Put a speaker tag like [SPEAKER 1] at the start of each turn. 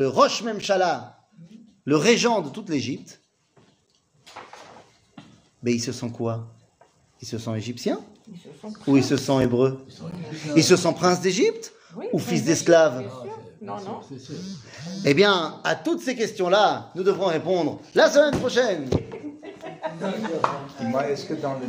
[SPEAKER 1] le Rosh Memchala, le régent de toute l'Égypte, mais ils se sent quoi? Ils se sent égyptiens? Ou ils se sent hébreux? Ils se sent prince d'Égypte? Ou fils
[SPEAKER 2] d'esclaves? Non, non.
[SPEAKER 1] Eh bien, à toutes ces questions-là, nous devrons répondre la semaine prochaine.
[SPEAKER 3] Est-ce que dans le